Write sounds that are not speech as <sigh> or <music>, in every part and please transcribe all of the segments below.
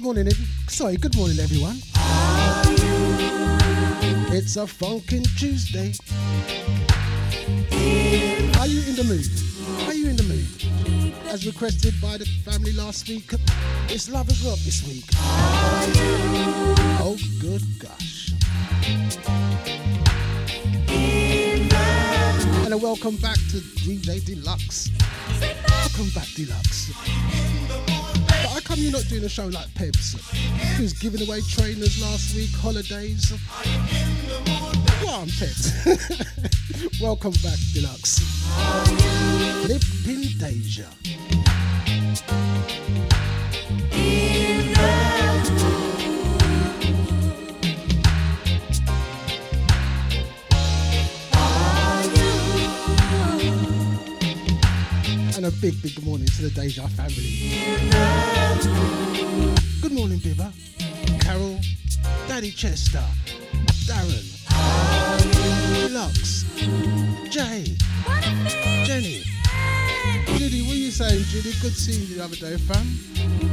good morning. Sorry, good morning, everyone. It's a funkin' Tuesday. Are you in the mood? Are you in the mood? As requested by the family last week, it's Lovers Rock this week. Oh, good gosh. And a welcome back to DJ Deluxe. Welcome back, Deluxe. You're not doing a show like Pebs? Who's giving away trainers last week, holidays? Well, I'm Pebs. welcome back, Deluxe. Flipping Deja. And a big, big morning to the Deja family. Chester, Darren, Deluxe, Jay, Jenny. Judy, what are you saying, Judy? Good seeing you the other day, fam.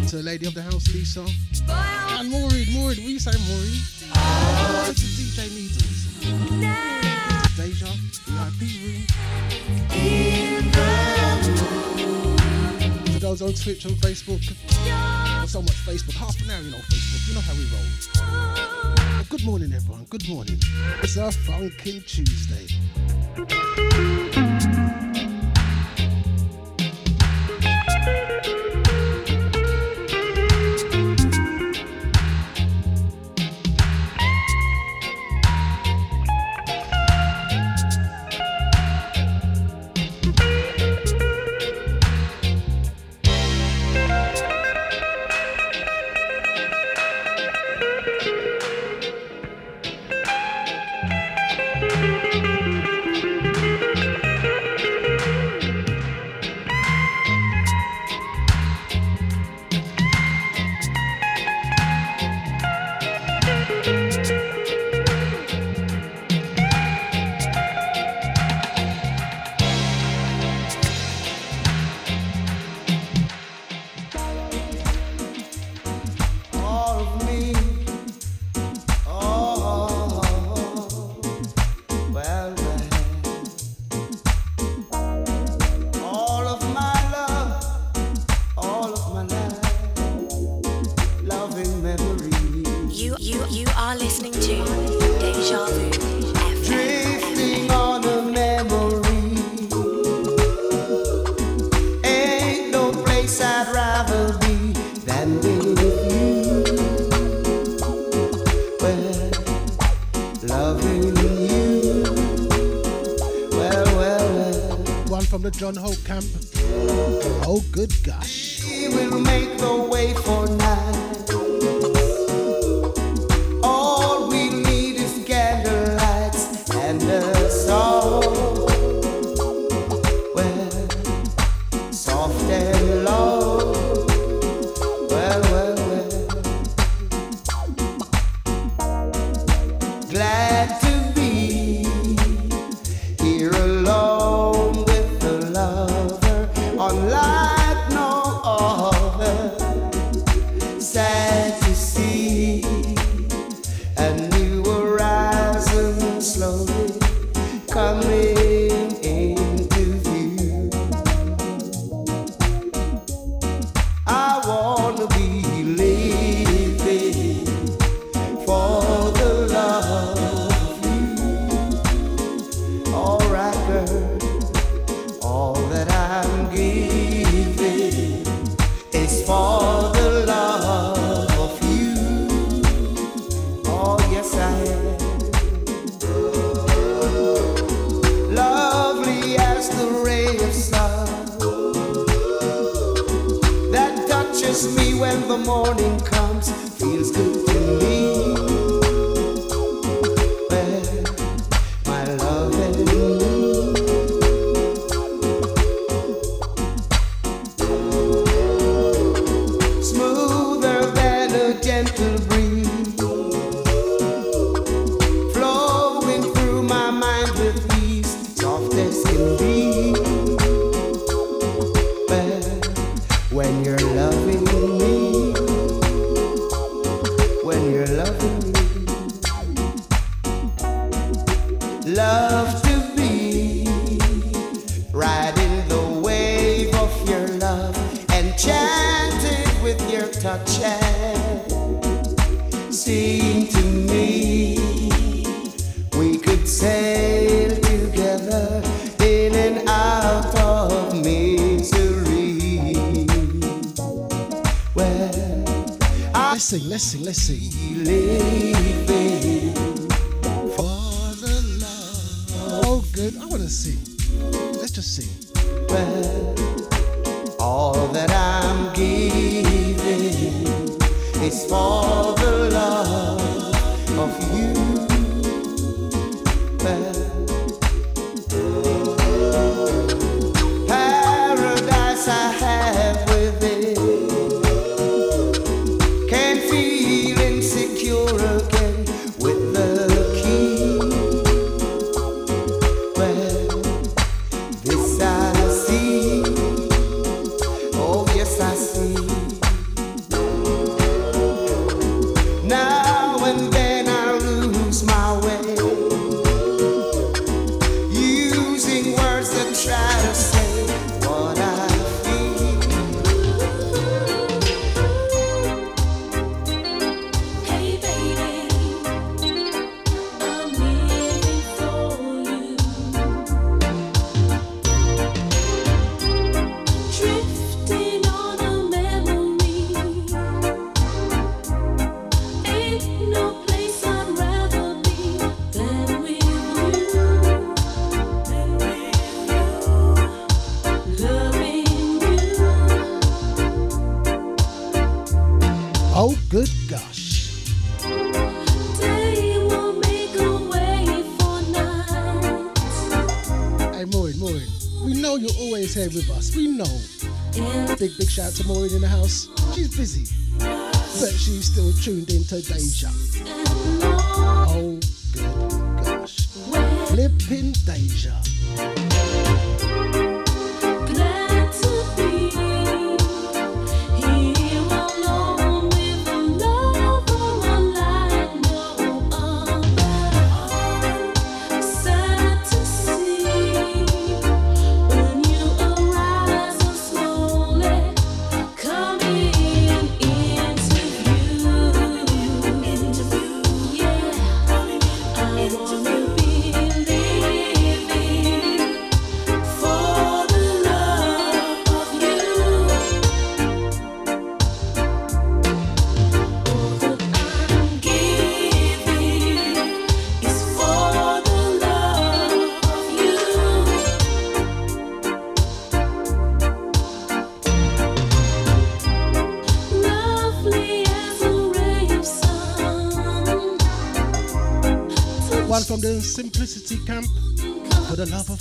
To the lady of the house, Lisa. And Maureen, Maureen, what are you saying, Maureen? To DJ Needles. Deja, VIP room. To those on Twitch and Facebook. So much Facebook, half an hour, you know, Facebook. You know how we roll. Well, good morning, everyone. Good morning. It's a funkin' Tuesday.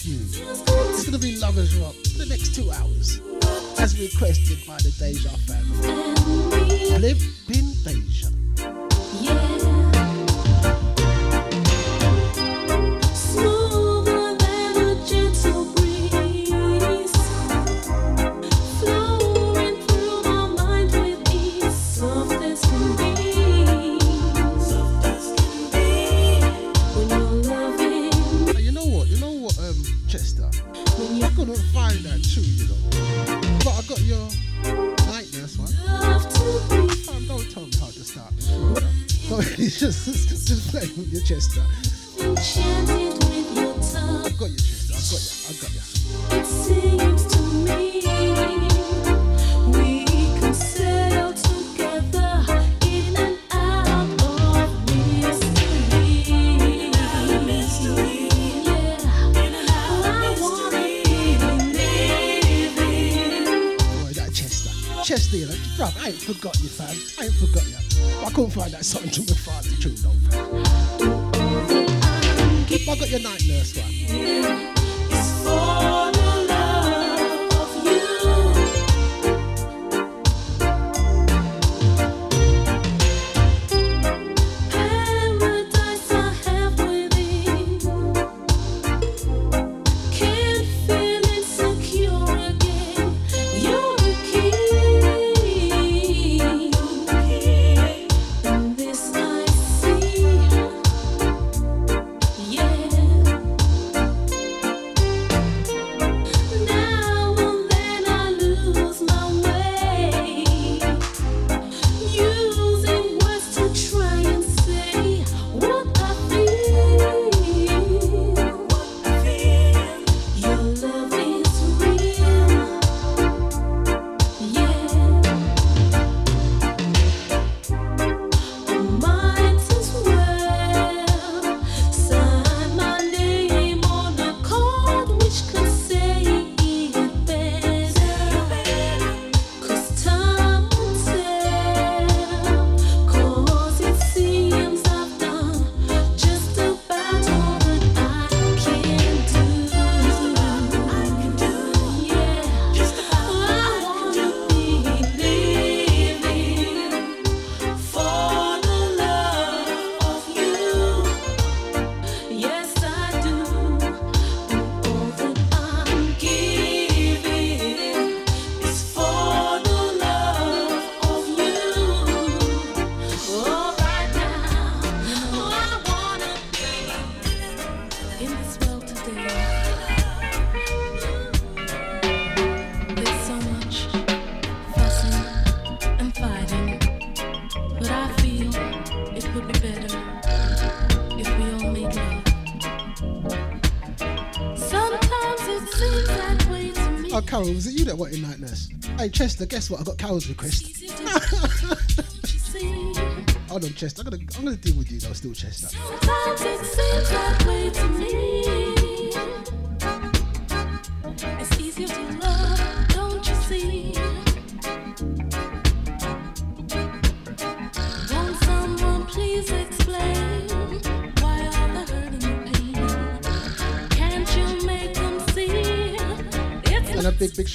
you. It's gonna be Lovers Rock. forgot you, fam. I ain't forgot you. I couldn't find that song Carol, was it you that wanted night nurse? Hey, Chester, guess what? I got Carol's request. <laughs> Hold on, Chester. I'm gonna, I'm gonna deal with you though, still, Chester.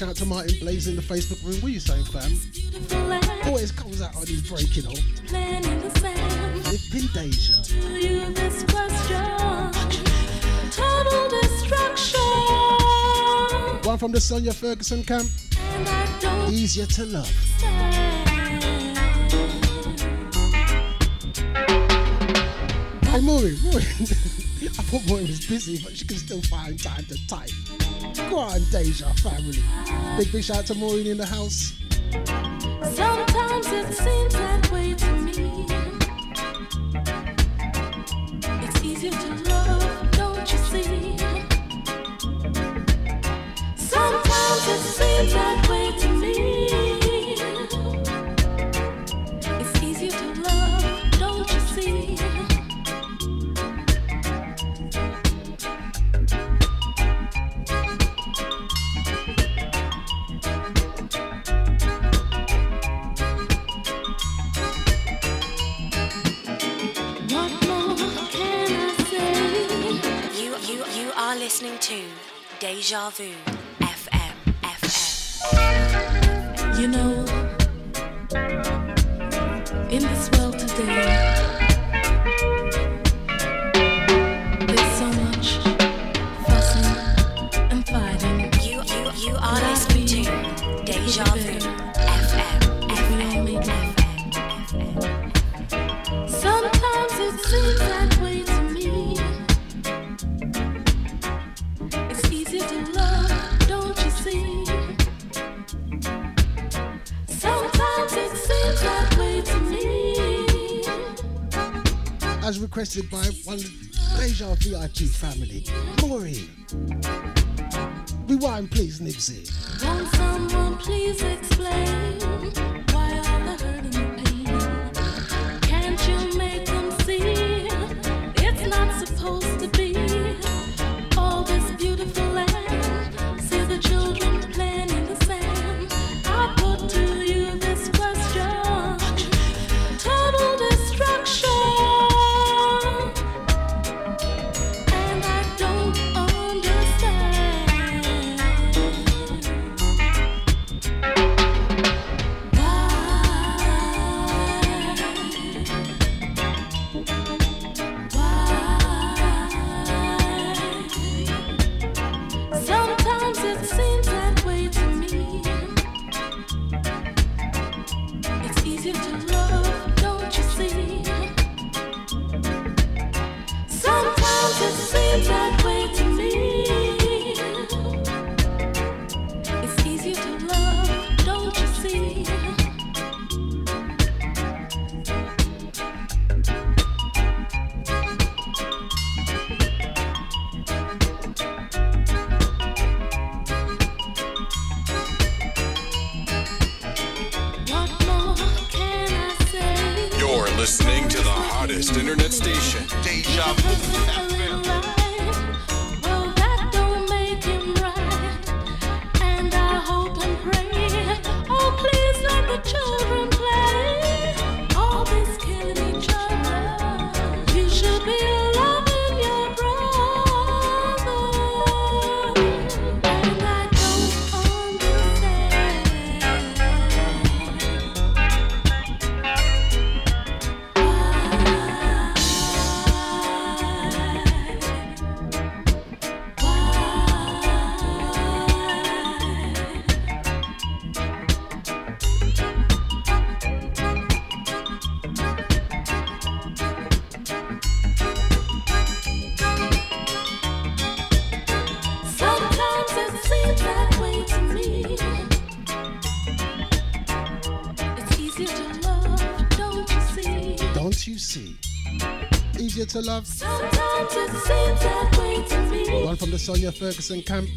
shout out to Martin Blaze in the Facebook room. What are you saying, fam? Always comes out on his breaking you know. It's been deja. One from the Sonia Ferguson camp. Easier to love. Hey, Maureen, Maureen. <laughs> I thought Maureen was busy, but she can still find time to type. Go on, Deja family. Big big shout out to Maureen in the house. Sometimes it seems requested by one Deja VIP family, Maureen. Rewind, please, Nibbsy. Sonia Ferguson Camp.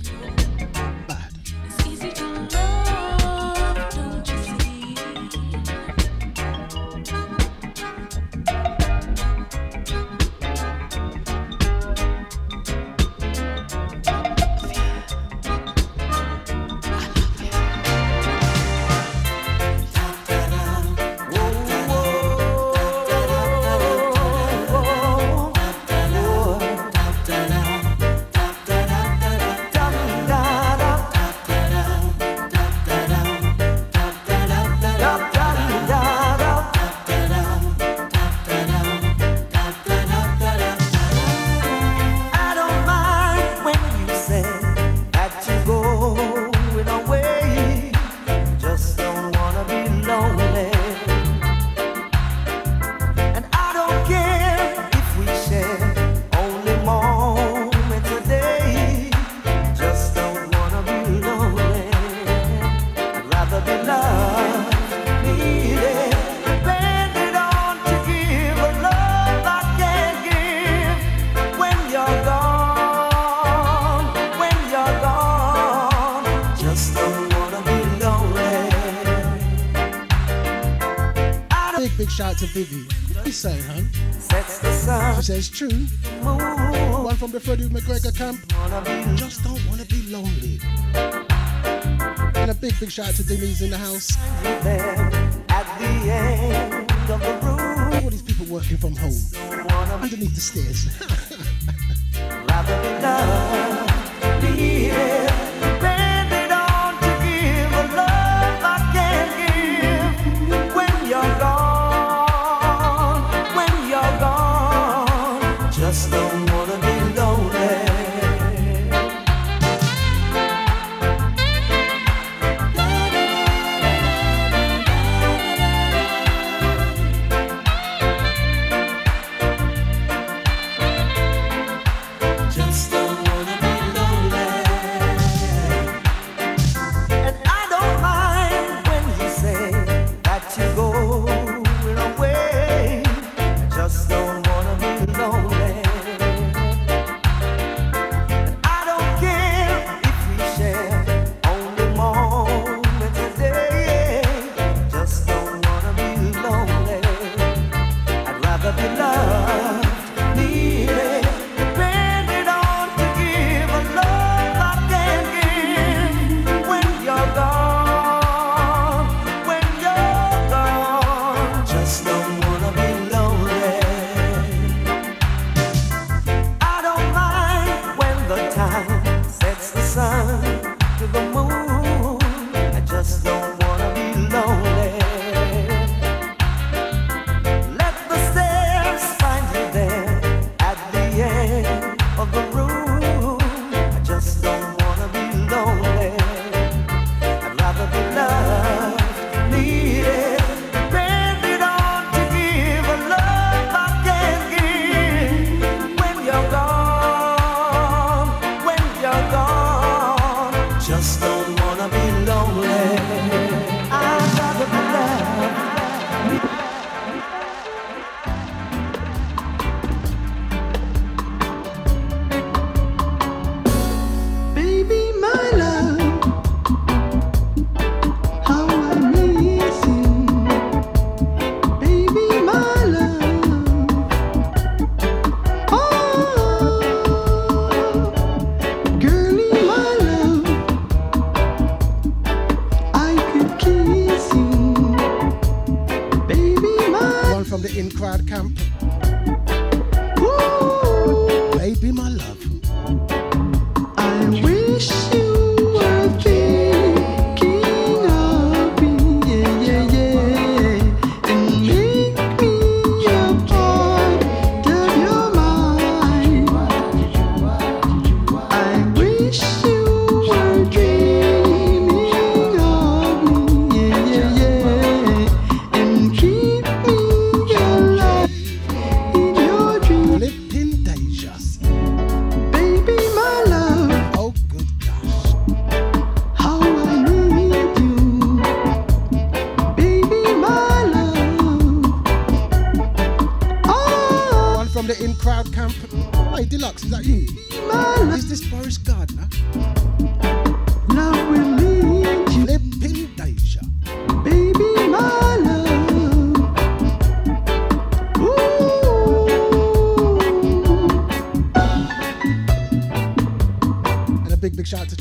to Denise in the house.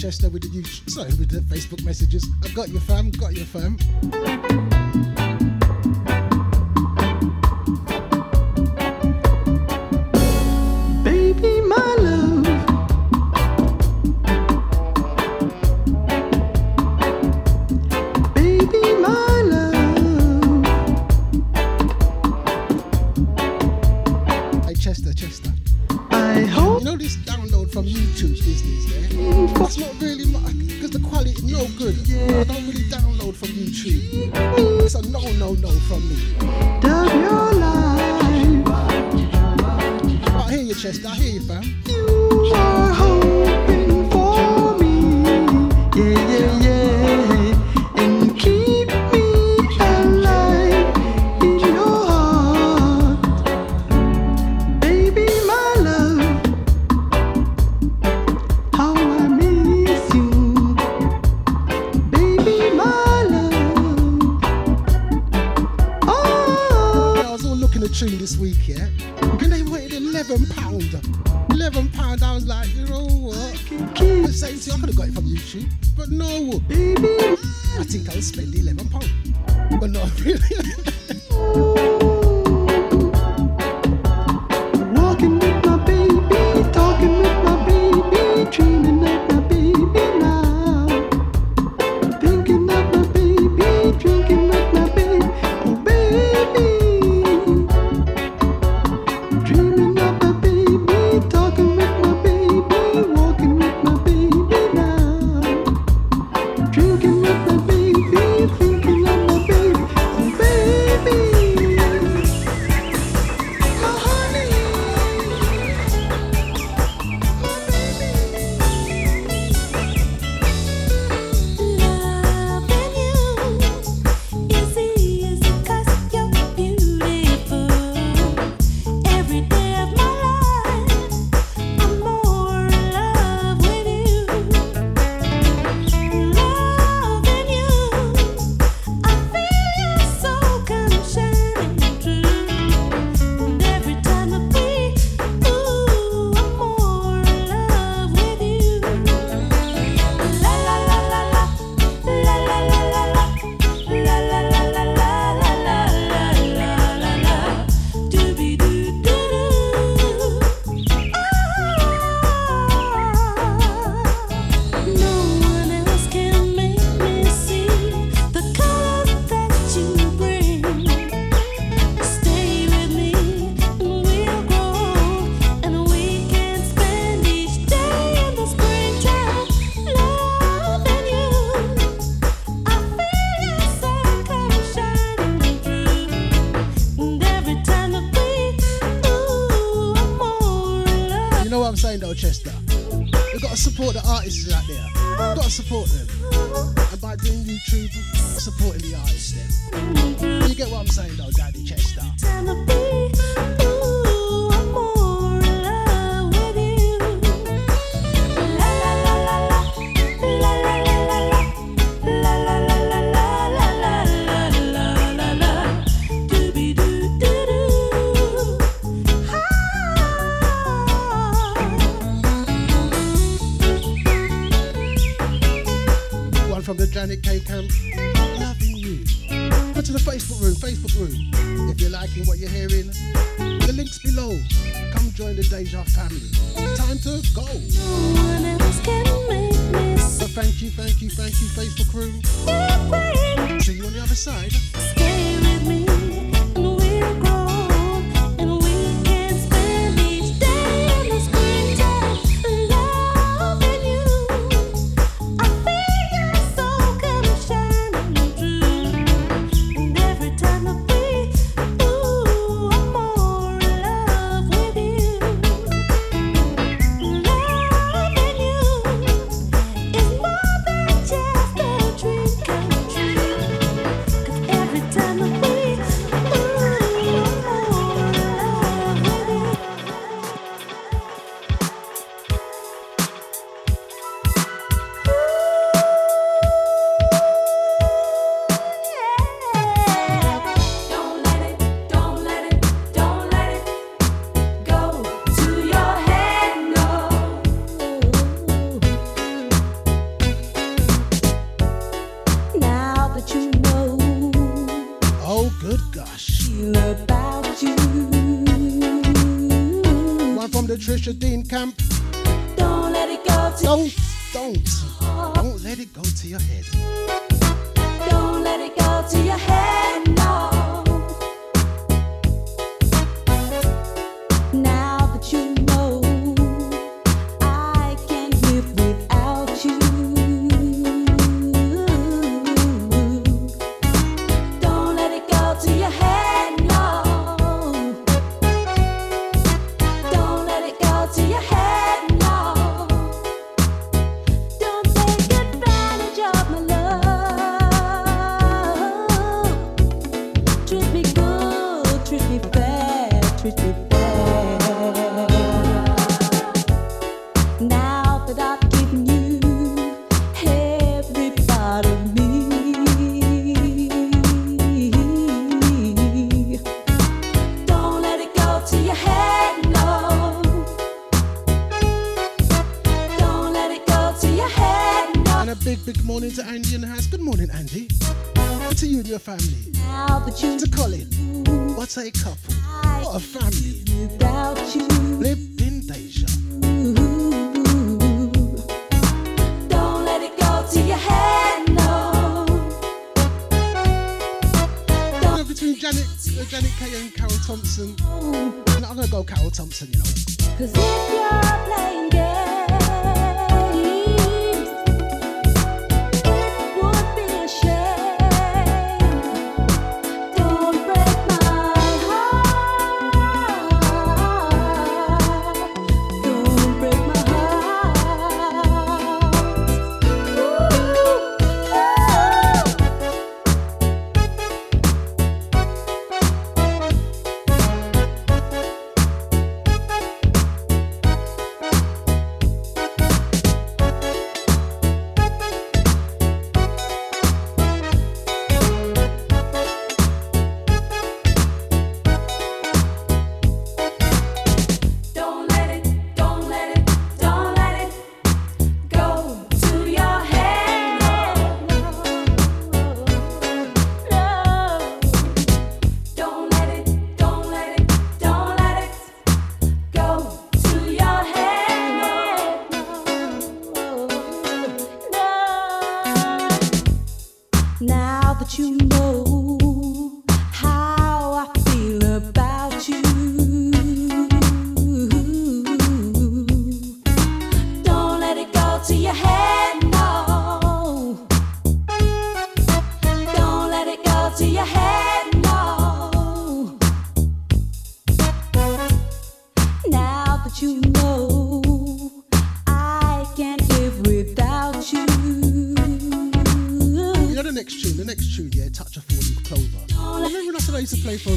Manchester with the sorry, with the Facebook messages. I've got your fam, got your fam.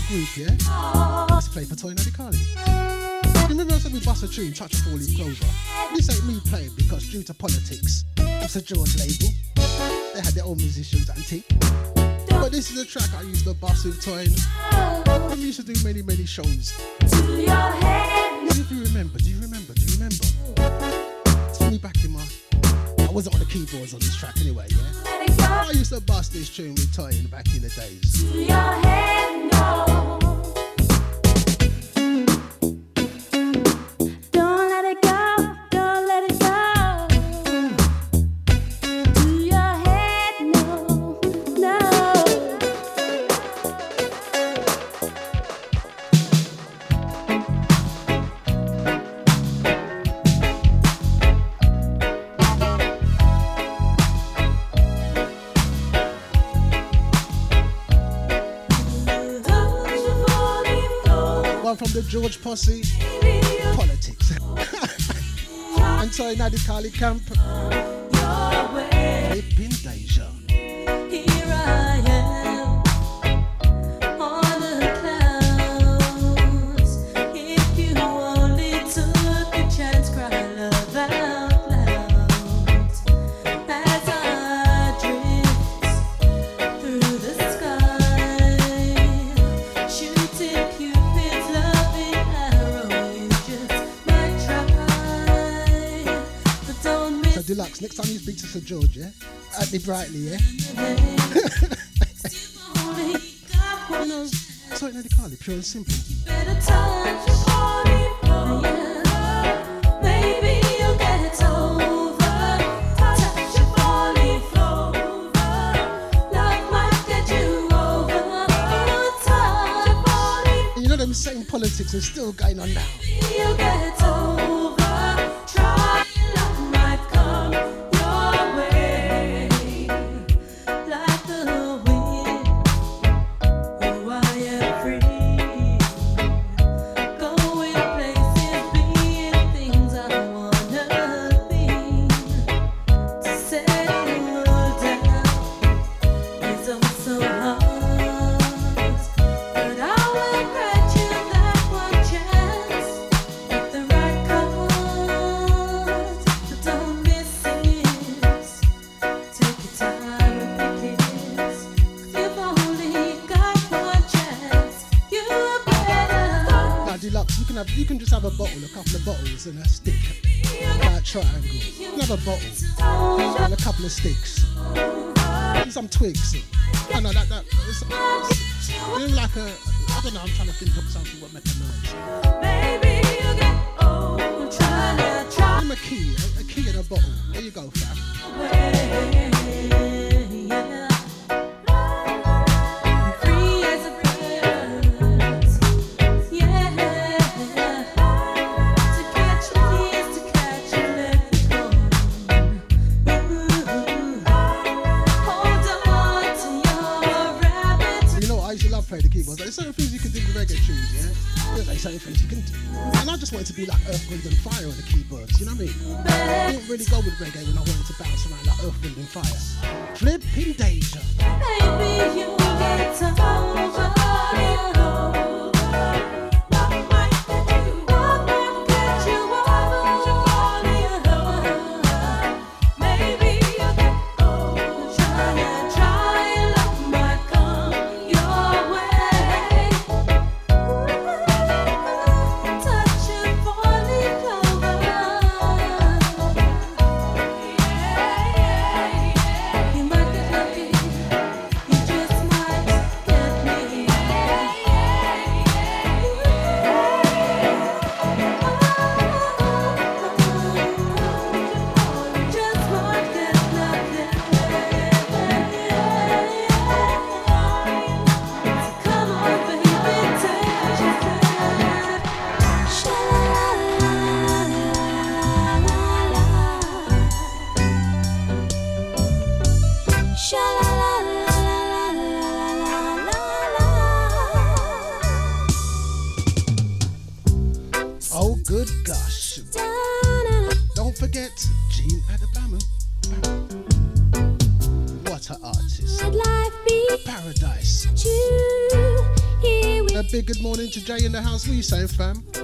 group, yeah? Let's play for Toyin Adekale. You remember I we bust a tune, touch a four-leaf clover? This ain't me playing because due to politics, it's a George label. They had their own musicians and team, But this is a track I used to bust with Toyin. We used to do many, many shows. Do you remember, do you remember, do you remember? It's me back in my... I wasn't on the keyboards on George Posse, politics. <laughs> I'm sorry, Nadi Kali Camp, they've been deja. George, yeah? the Brightly, yeah? <laughs> Sorry, Lady Carly, pure and simple. You know them same politics are still going on now. quick. So, oh no, that that it's, it's, it's like a I don't know. I'm trying to think of something. That's what you saying, fam.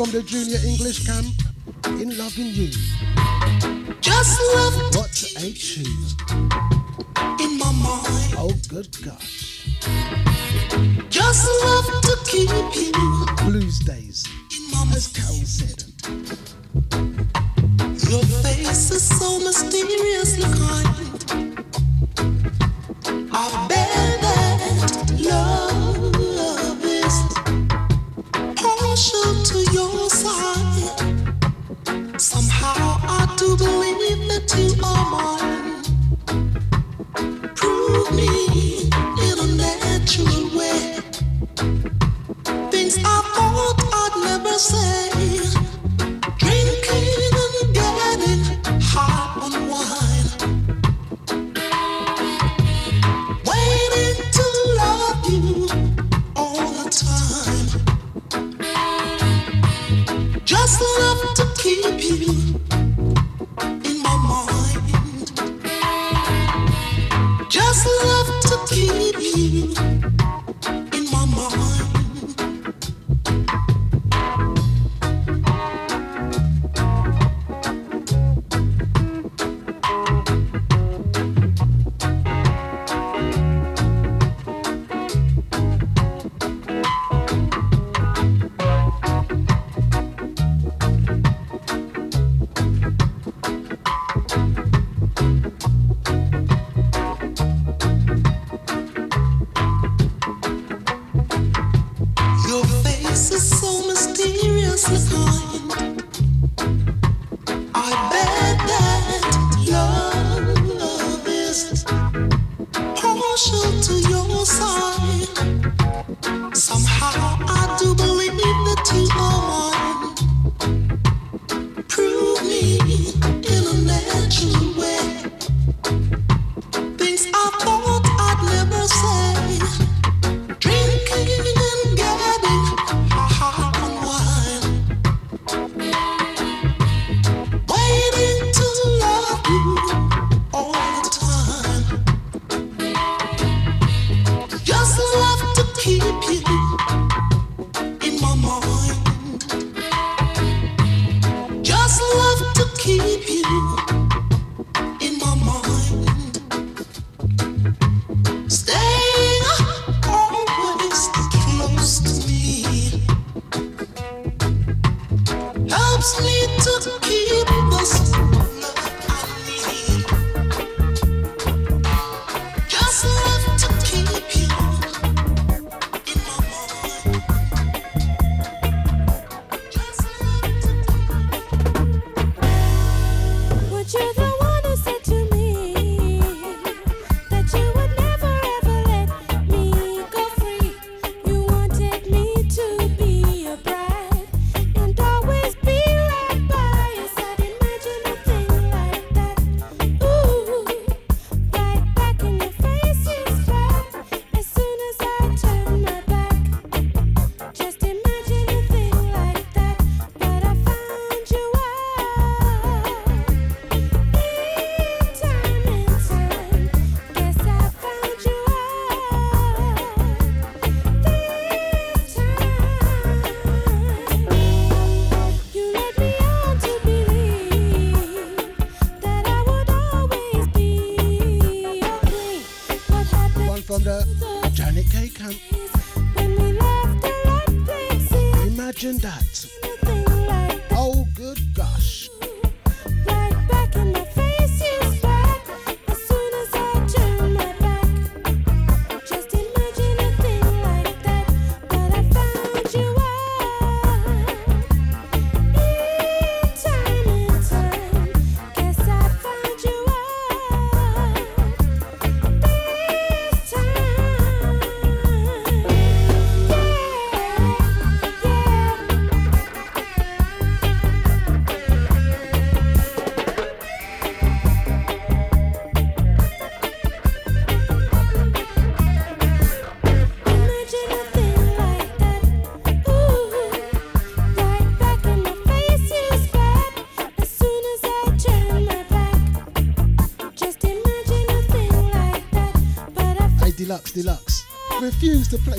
From the junior English camp. You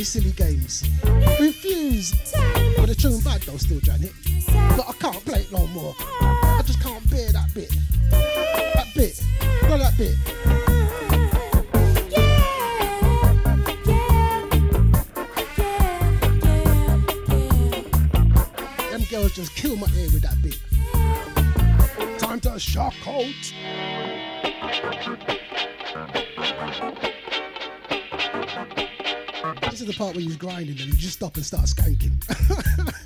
play silly games. Refuse. But the tune bad though, still Janet. But I can't play it no more. I just can't bear that bit. That bit. Not that bit. Them girls just kill my ear with that bit. Time to shock out. part where you was grinding and you just stop and start skanking. <laughs>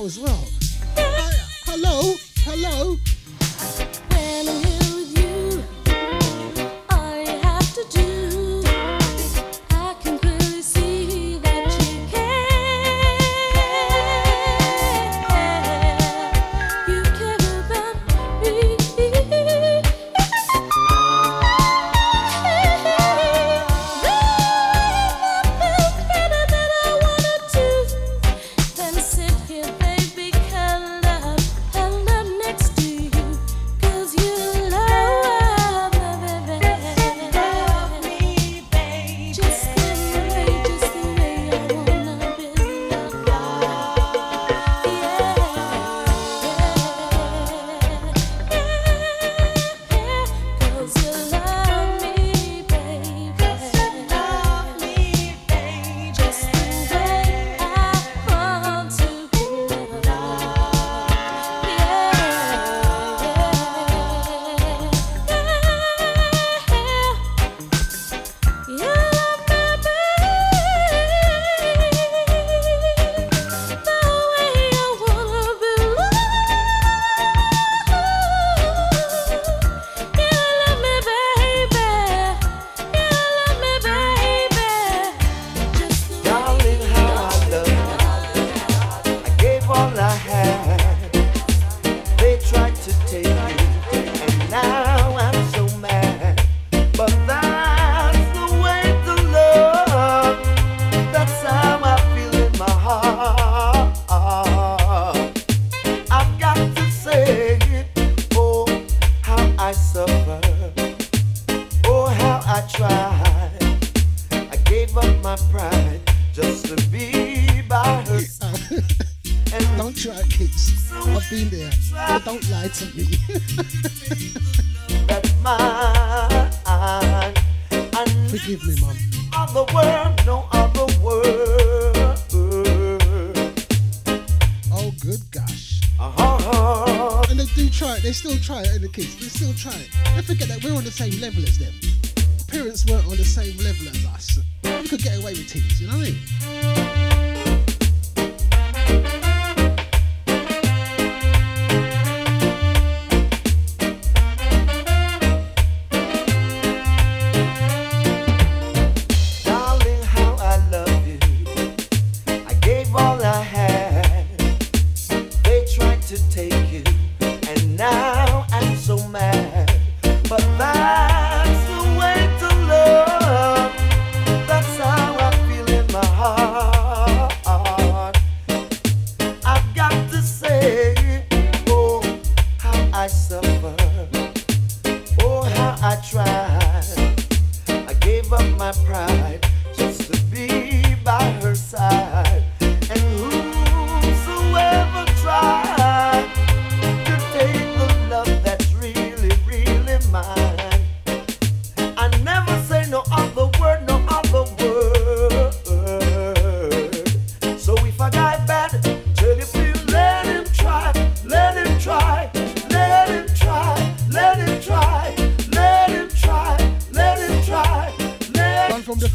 now as well.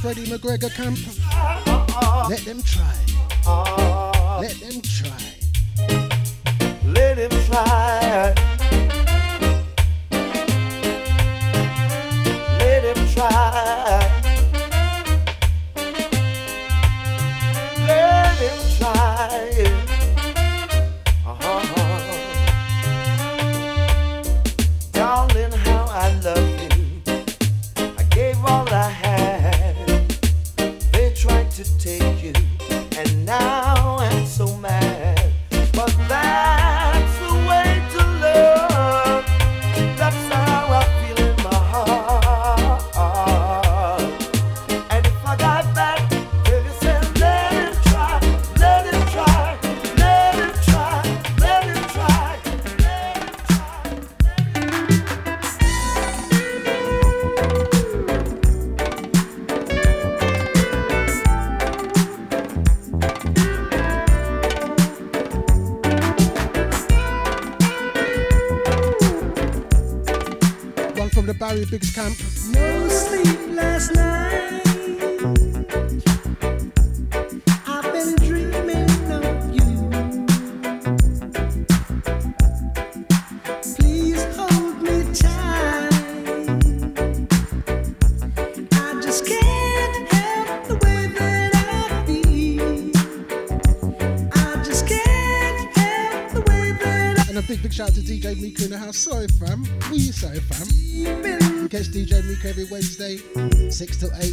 Freddie McGregor camp. Let them try. Let them try. Let them try. 6 till 8.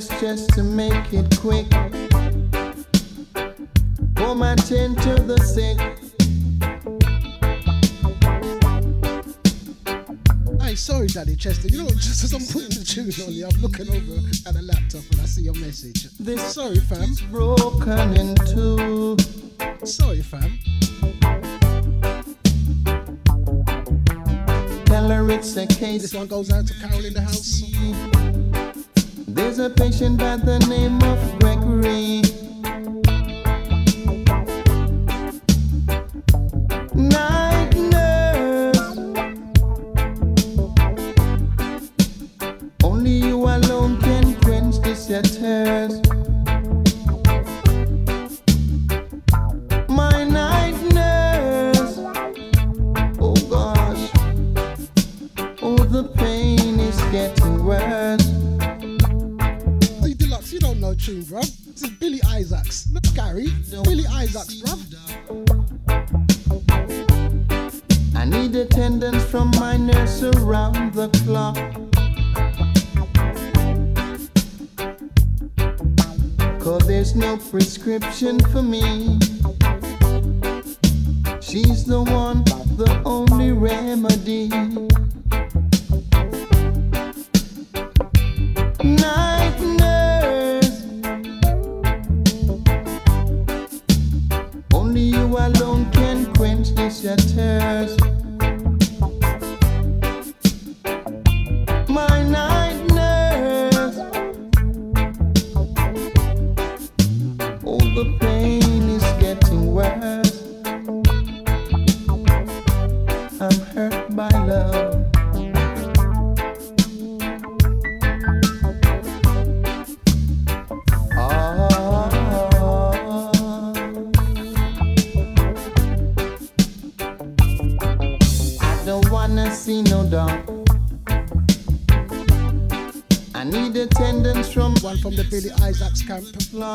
just to make it quick. Pour my tin to the sick. Hey, sorry, Daddy Chester. You know, just as I'm putting the tune on you, I'm looking over at the laptop and I see your message. This sorry, fam. It's broken in two. Sorry, fam. Tell her it's a case. This one goes out to Carol in the house was a patient by the name of Gregory. Captain Fly.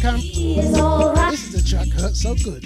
Camp. This is the track Hurt So Good.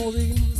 moving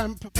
Yeah,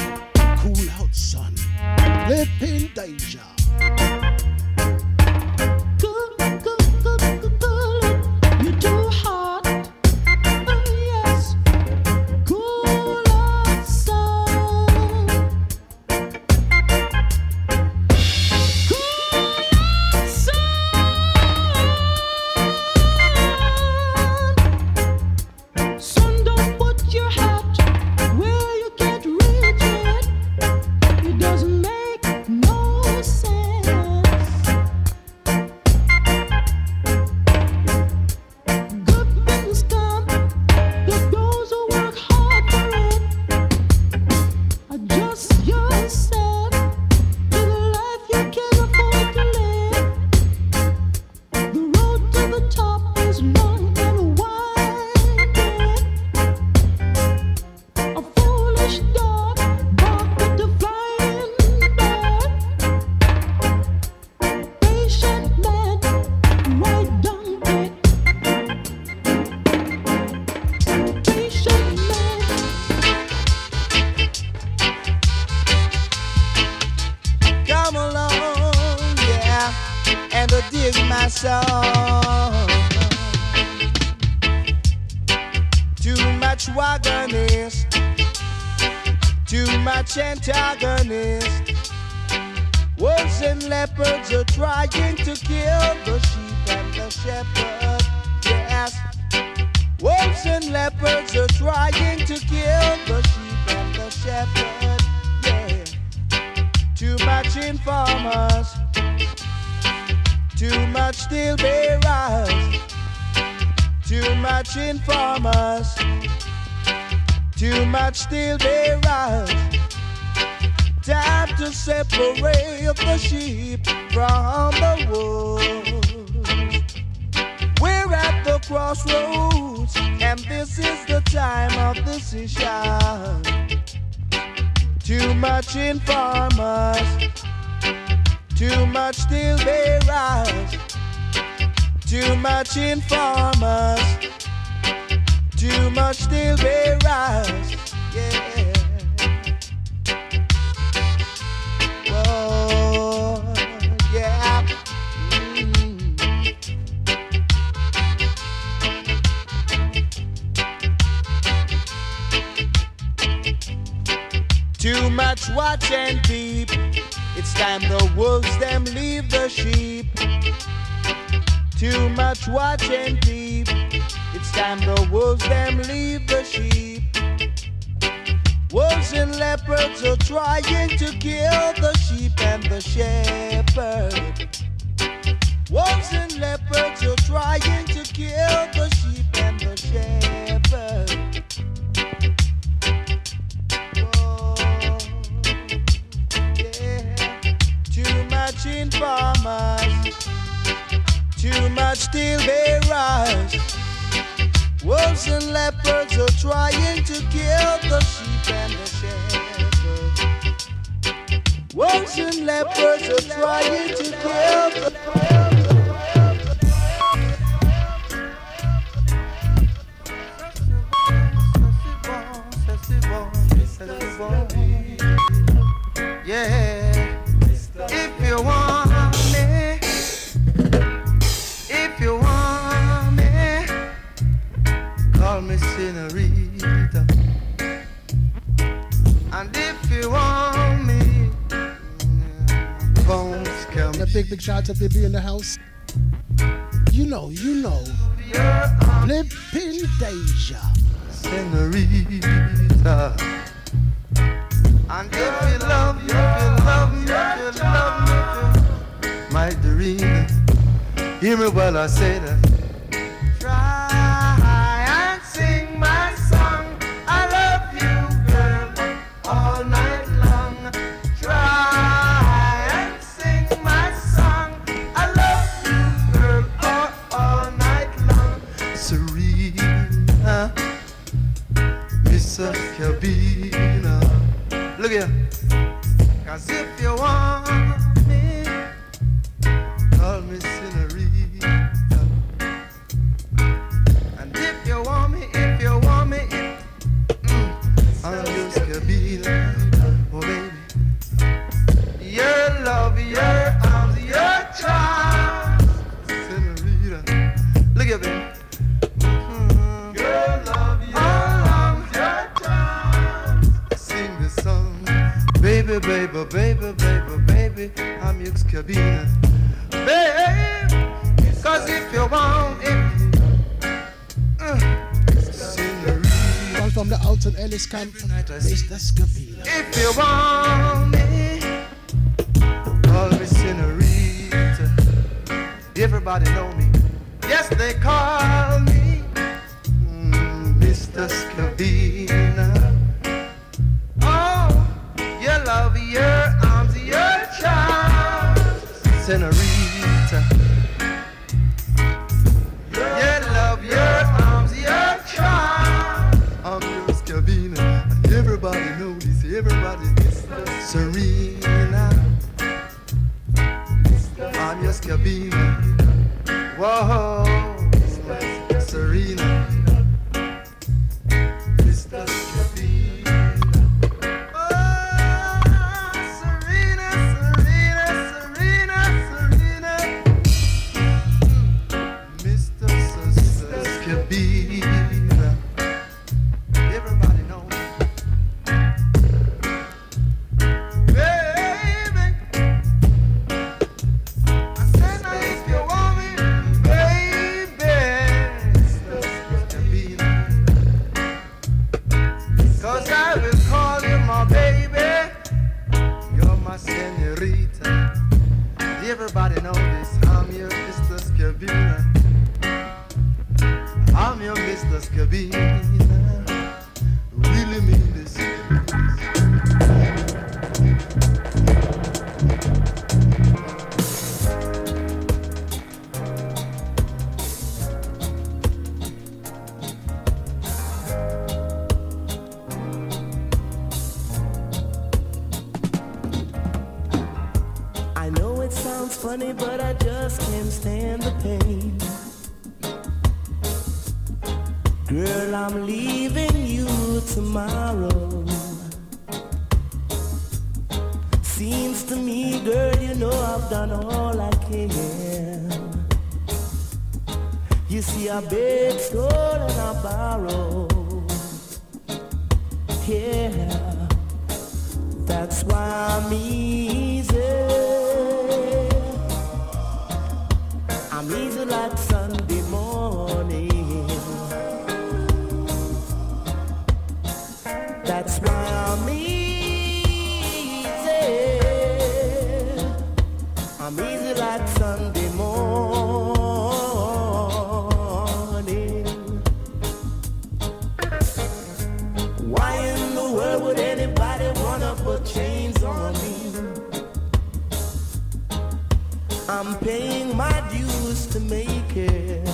I'm paying my dues to make it.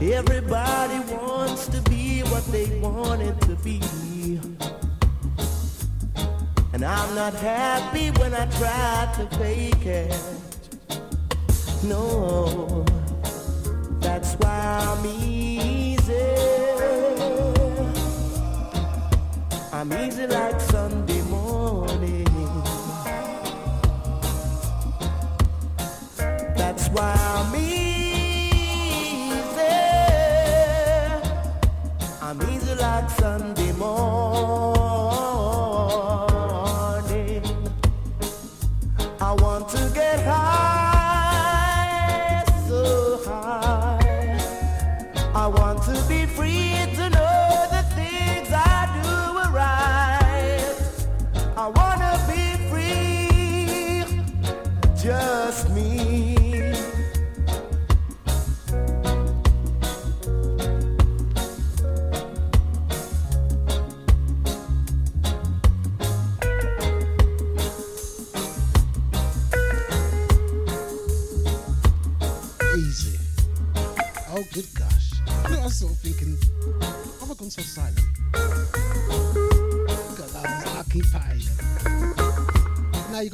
Everybody wants to be what they wanted to be. And I'm not happy when I try to fake it. No, that's why I'm easy. I'm easy like Sunday morning. why I'm easy. I'm easy like Sunday morning.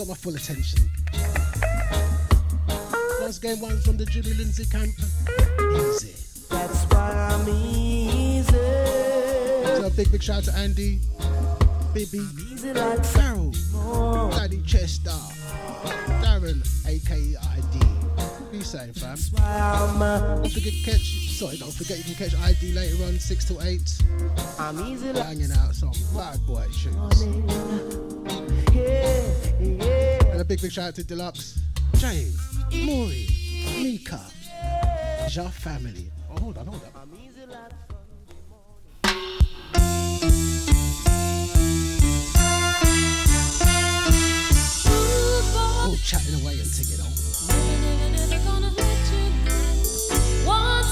got my full attention. First game one from the Jimmy Lindsay camp. Easy. That's why I'm easy. So a big, big shout out to Andy, Bibby, like Farrell, Daddy Chester, Darren, aka ID. Be safe, fam. That's why I'm a- Don't forget catch Sorry, don't forget you can catch ID later on, 6 to 8. I'm easy Banging out some bad boy shoes. And a big, big shout out to Deluxe, Jane, Maury, Mika, Ja Family. Oh, hold on, hold on. Oh, chatting away and ticking off.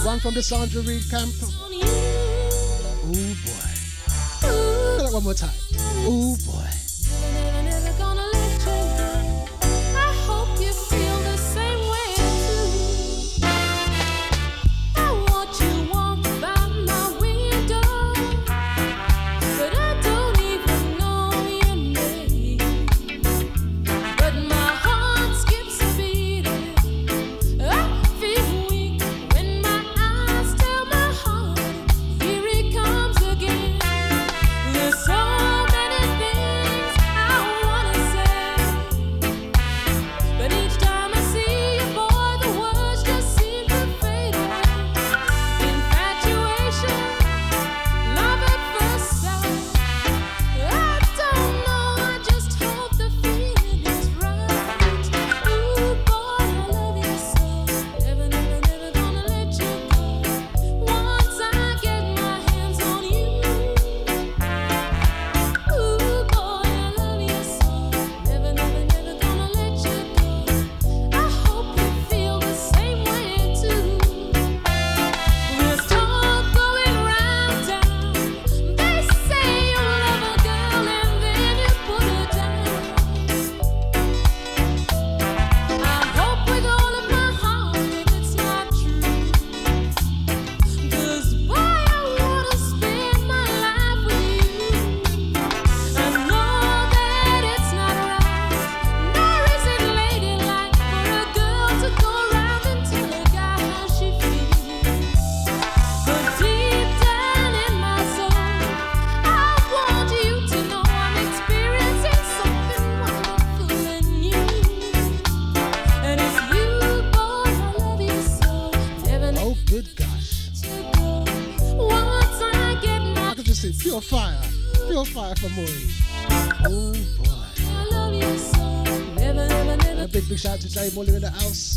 One from the Sandra Reed camp. Oh boy. Say that one more time. Oh boy. Molly in the house.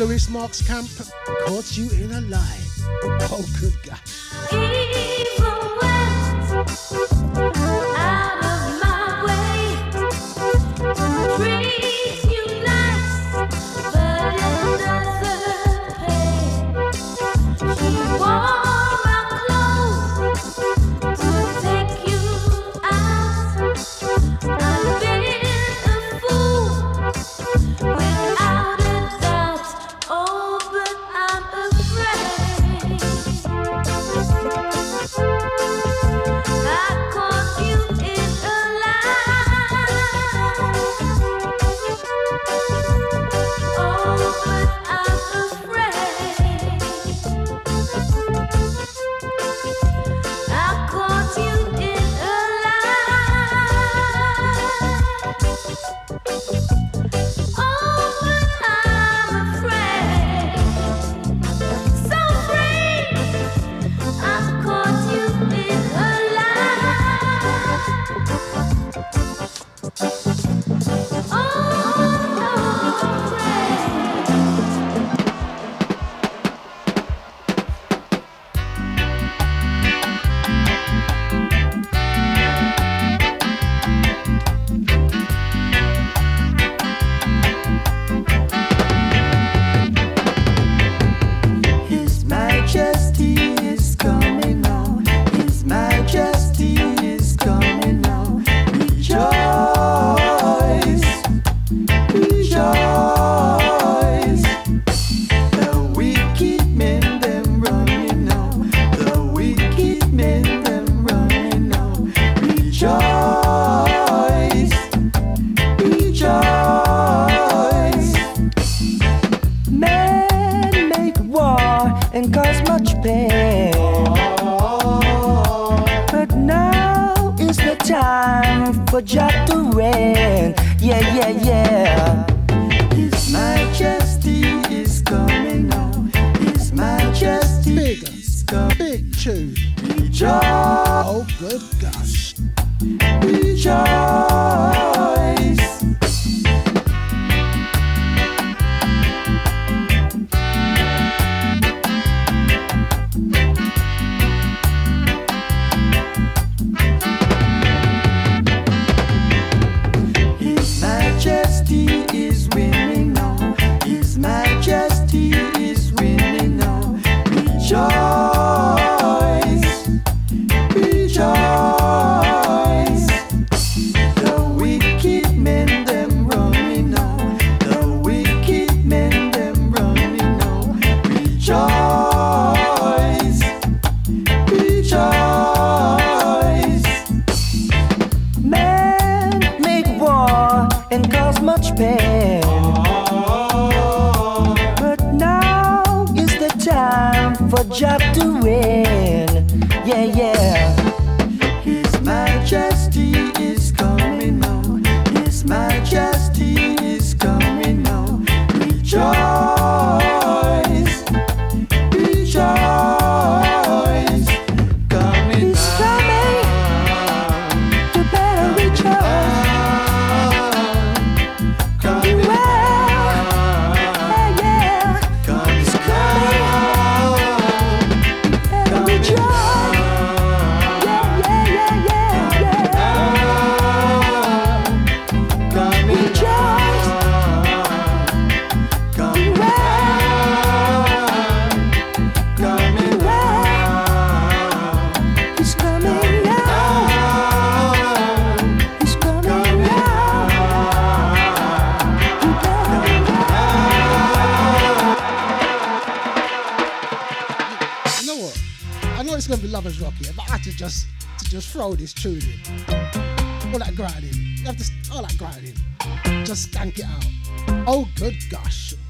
Lewis Marks Camp caught you in a lie. Oh, good good gosh.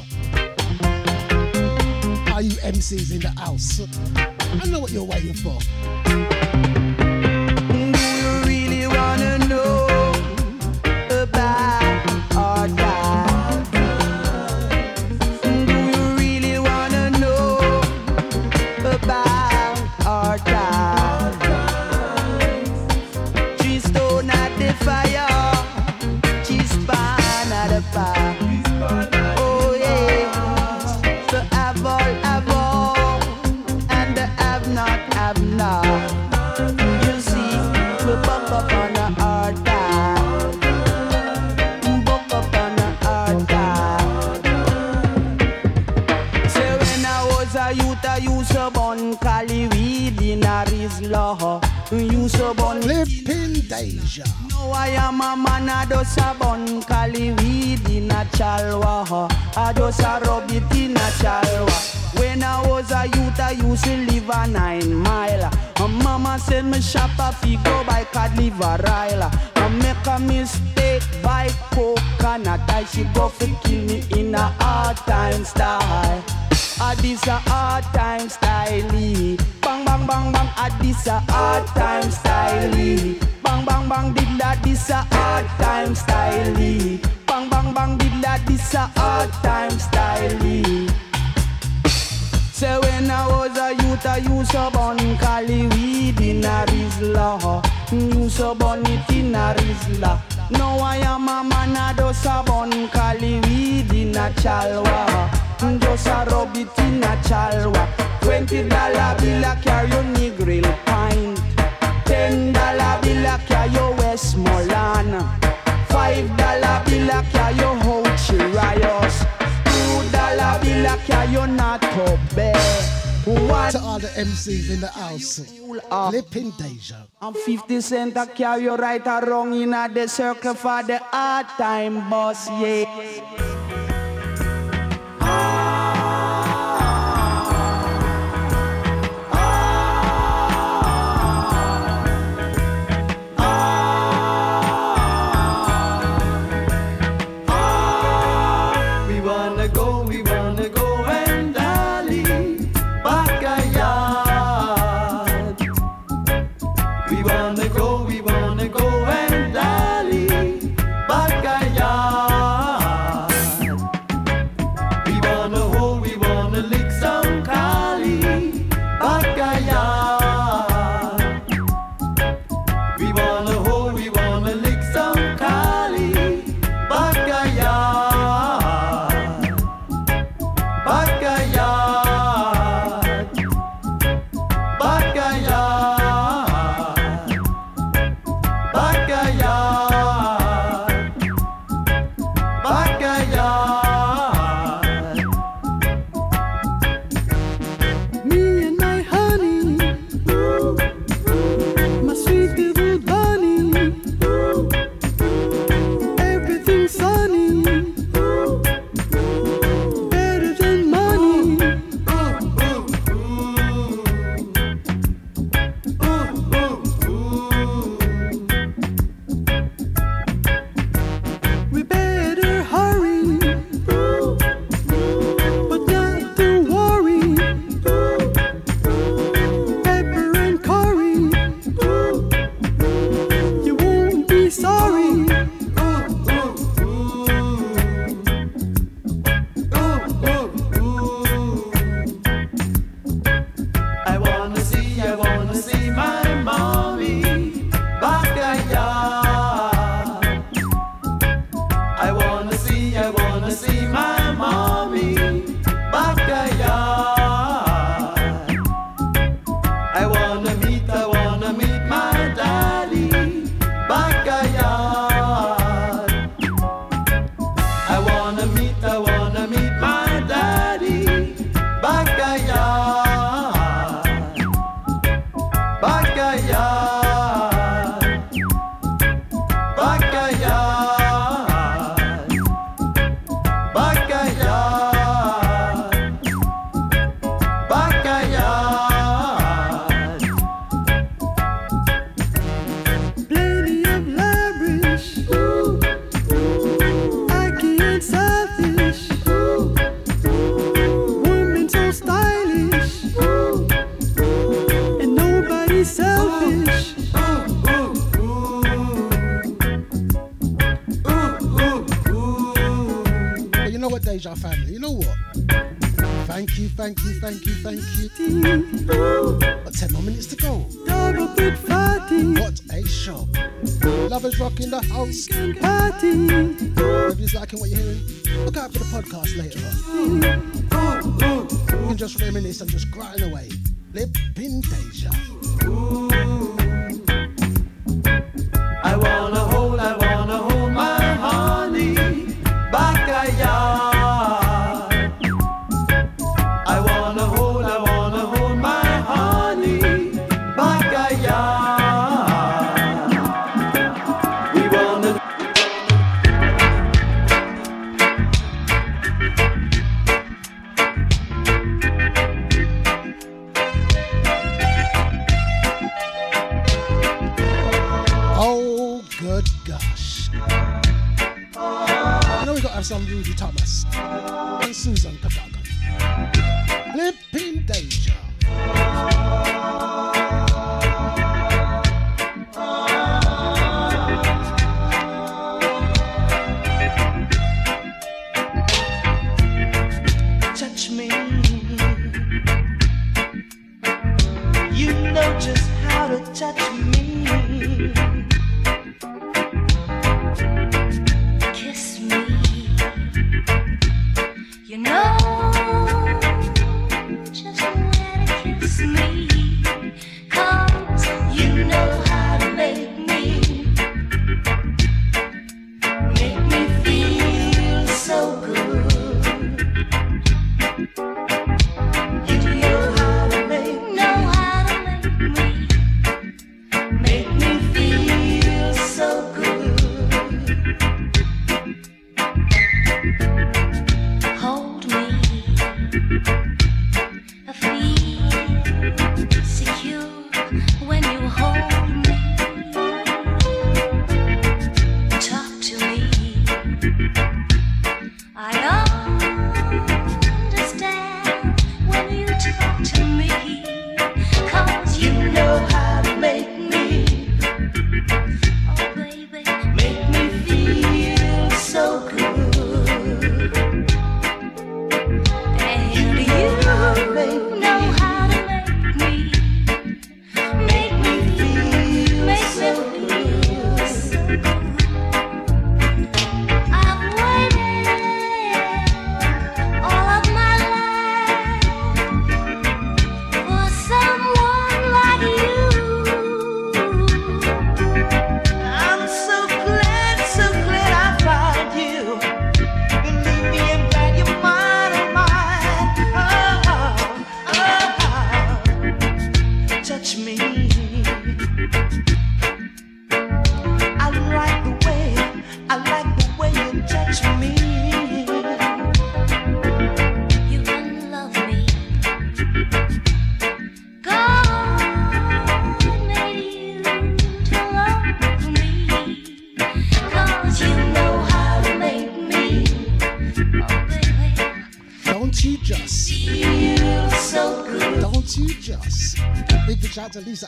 Are you MCs in the house? I know what you're waiting for. Said me shop a fi go by cod liver Rile. I make a mistake by coconut. I she go fi kill me in a hard time style. Ah, this a hard time style. Bang bang bang bang. Ah, this a hard time style. Bang bang bang. Did that this a hard time style. Bang bang bang. Did that this a hard time style. Say when I was a youth, I used to bun Cali weed in a Rizla. Mm, used to bun it in a Rizla. Now I am a man, I just a bun Cali weed in a chalwa. Mm, just a rub it in a chalwa. Twenty dollar bill a carry your Negril pint. Ten dollar bill a carry your Westmoreland. Five dollar bill a carry your Ocho Rios. Two dollar bill a carry your Nato To all the MCs in the house. Flipping Deja. and 50 cent I carry you right or wrong in a the circle for the hard time boss, yeah. Thank you, thank Lisa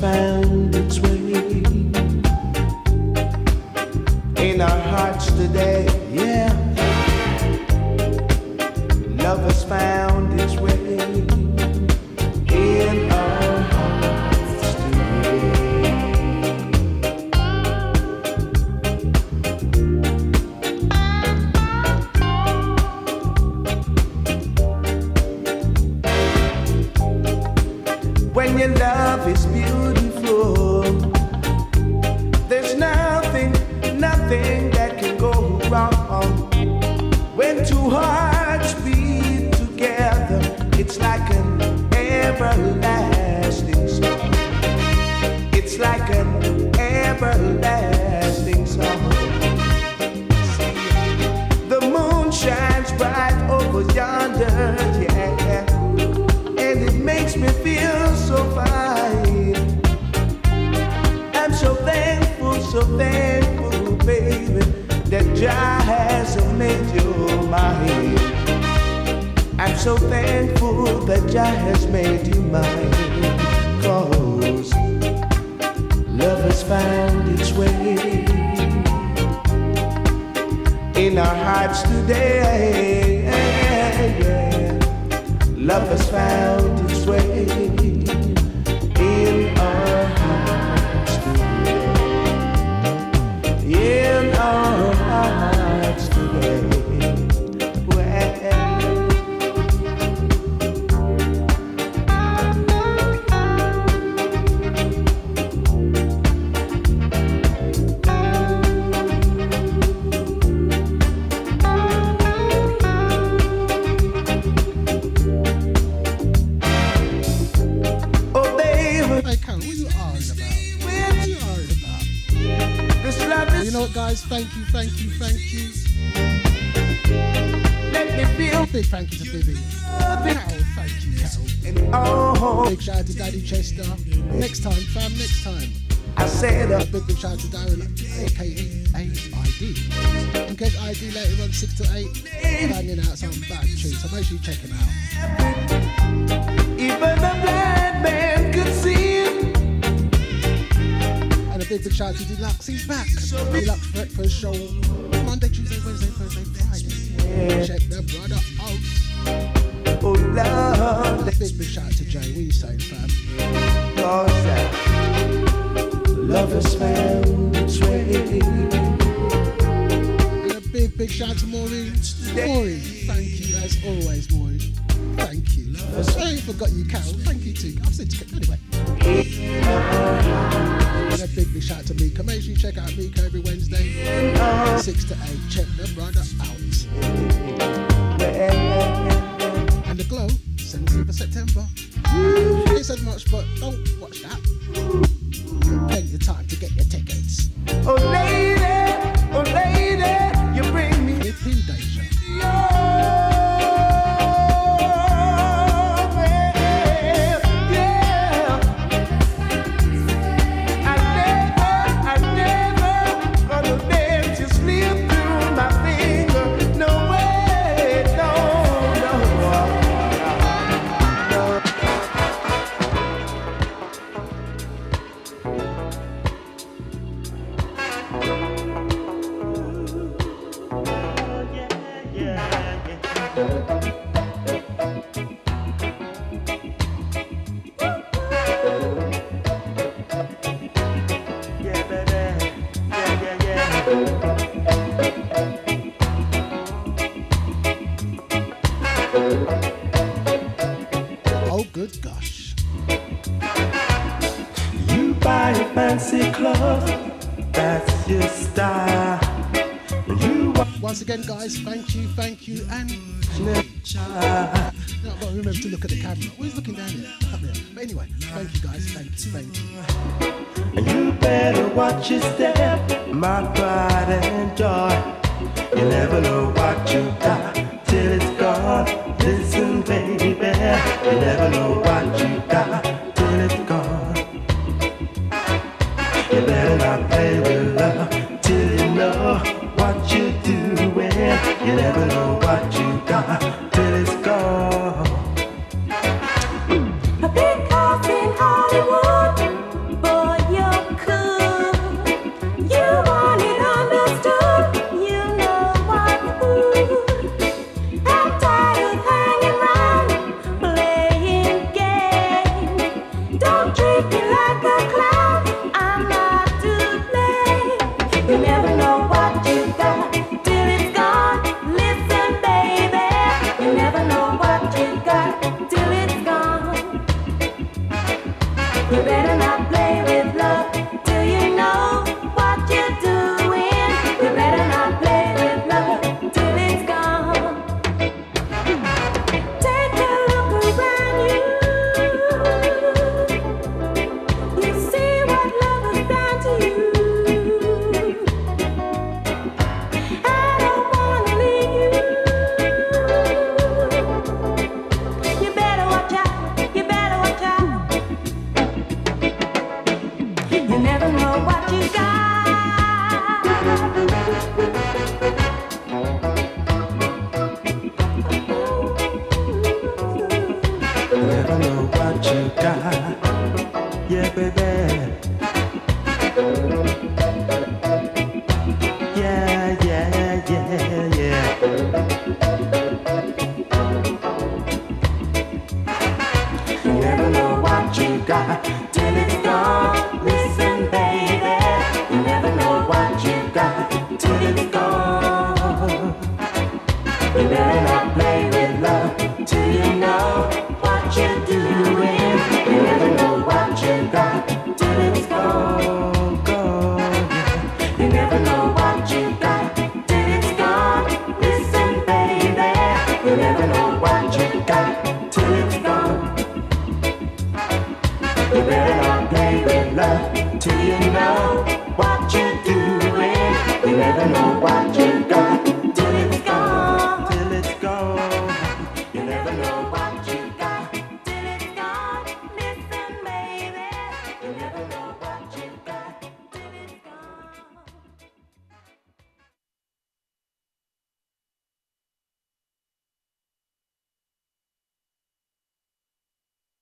found its way in our hearts today.